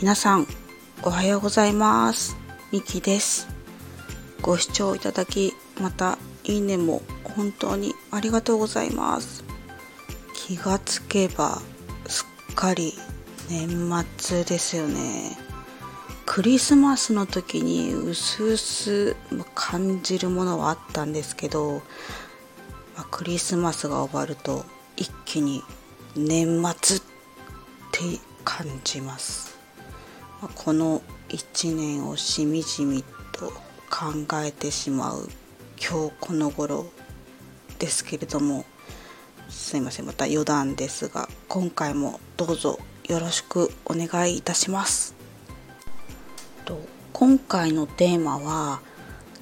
皆さんおはようございます。みきです。ご視聴いただきまたいいねも本当にありがとうございます。気がつけばすっかり年末ですよね。クリスマスの時にうすうす感じるものはあったんですけど、ま、クリスマスが終わると一気に年末って感じます。この1年をしみじみと考えてしまう今日この頃ですけれどもすいませんまた余談ですが今回もどうぞよろしくお願いいたします。と今回のテーマは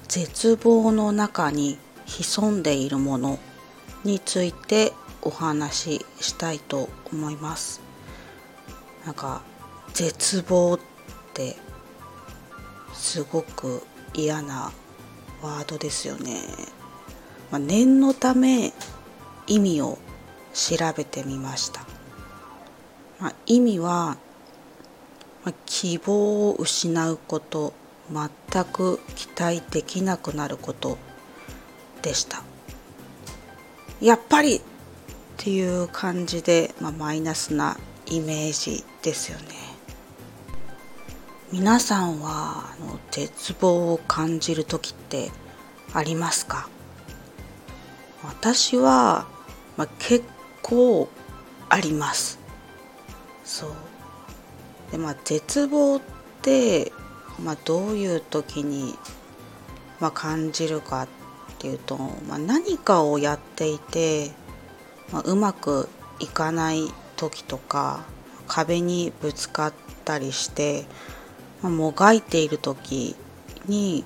絶望の中に潜んでいるものについてお話ししたいと思います。なんか絶望ってすごく嫌なワードですよね、まあ、念のため意味を調べてみました、まあ、意味は、まあ、希望を失うこと全く期待できなくなることでした。やっぱりっていう感じで、まあ、マイナスなイメージですよね。皆さんはあの絶望を感じる時ってありますか？私は、まあ、結構あります。そう。でまあ絶望って、まあ、どういう時に、まあ、感じるかっていうと、まあ、何かをやっていて、まあ、うまくいかない時とか壁にぶつかったりして、もがいている時に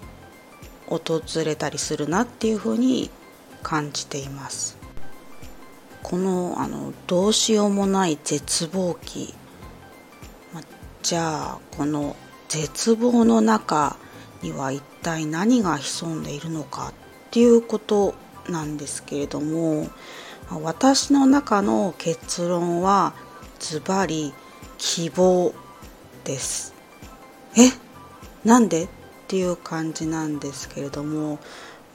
訪れたりするなっていうふうに感じています。このあのどうしようもない絶望期、じゃあこの絶望の中には一体何が潜んでいるのかっていうことなんですけれども私の中の結論はズバリ希望です。えなんで？っていう感じなんですけれども、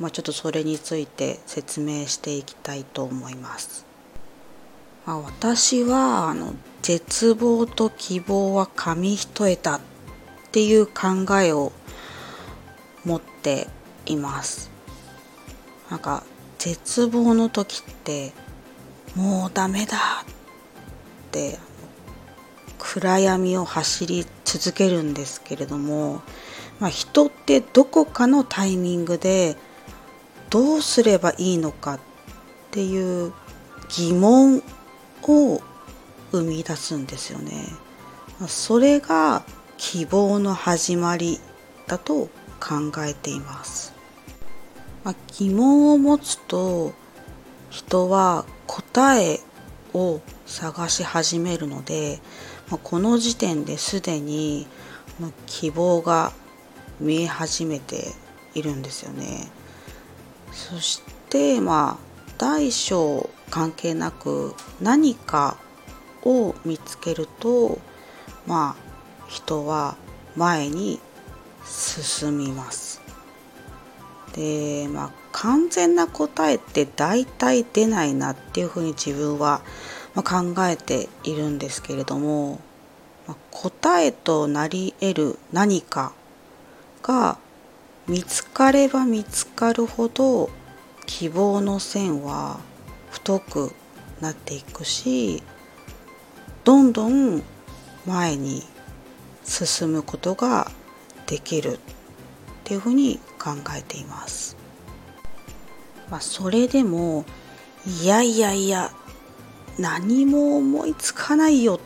まあ、ちょっとそれについて説明していきたいと思います、まあ、私はあの絶望と希望は紙一重だっていう考えを持っています。なんか絶望の時ってもうダメだって暗闇を走り続けるんですけれども、まあ、人ってどこかのタイミングでどうすればいいのかっていう疑問を生み出すんですよね。それが希望の始まりだと考えています。まあ、疑問を持つと人は答えを探し始めるので、この時点ですでに希望が見え始めているんですよね。そしてまあ大小関係なく何かを見つけるとまあ人は前に進みます。でまあ完全な答えって大体出ないなっていうふうに自分はま考えているんですけれどもま答えとなり得る何かが見つかれば見つかるほど希望の線は太くなっていくしどんどん前に進むことができるっていうふうに考えています。まあ、それでもいやいやいや何も思いつかないよっ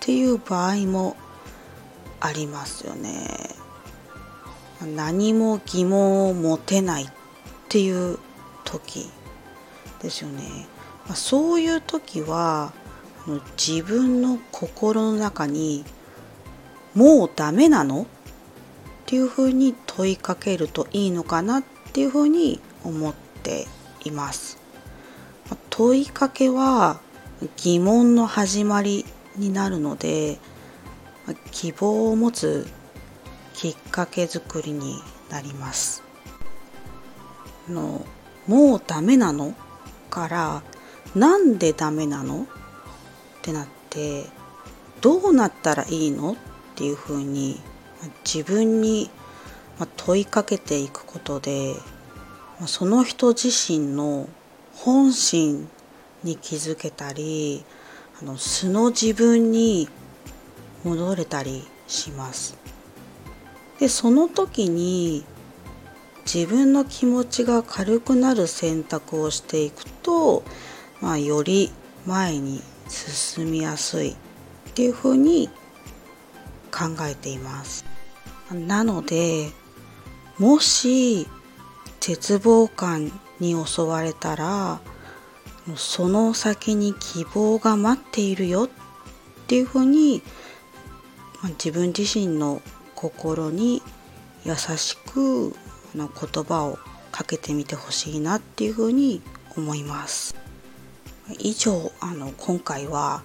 ていう場合もありますよね。何も疑問を持てないっていう時ですよね。ま、そういう時は自分の心の中に「もうダメなの?」っていうふうに問いかけるといいのかなっていうふうに思っています。問いかけは疑問の始まりになるので希望を持つきっかけ作りになります。のもうダメなのからなんでダメなのってなってどうなったらいいのっていうふうに自分に問いかけていくことでその人自身の本心に気づけたりあの素の自分に戻れたりします。でその時に自分の気持ちが軽くなる選択をしていくと、まあ、より前に進みやすいっていうふうに考えています。なのでもし絶望感に襲われたらその先に希望が待っているよっていうふうに自分自身の心に優しくの言葉をかけてみてほしいなっていうふうに思います。以上あの今回は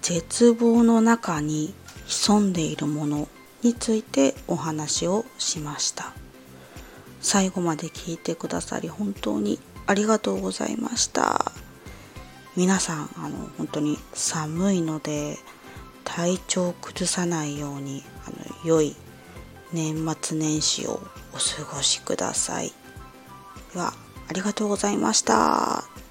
絶望の中に潜んでいるものについてお話をしました。最後まで聞いてくださり本当にありがとうございました。皆さんあの本当に寒いので体調を崩さないようにあの良い年末年始をお過ごしください。では、ありがとうございました。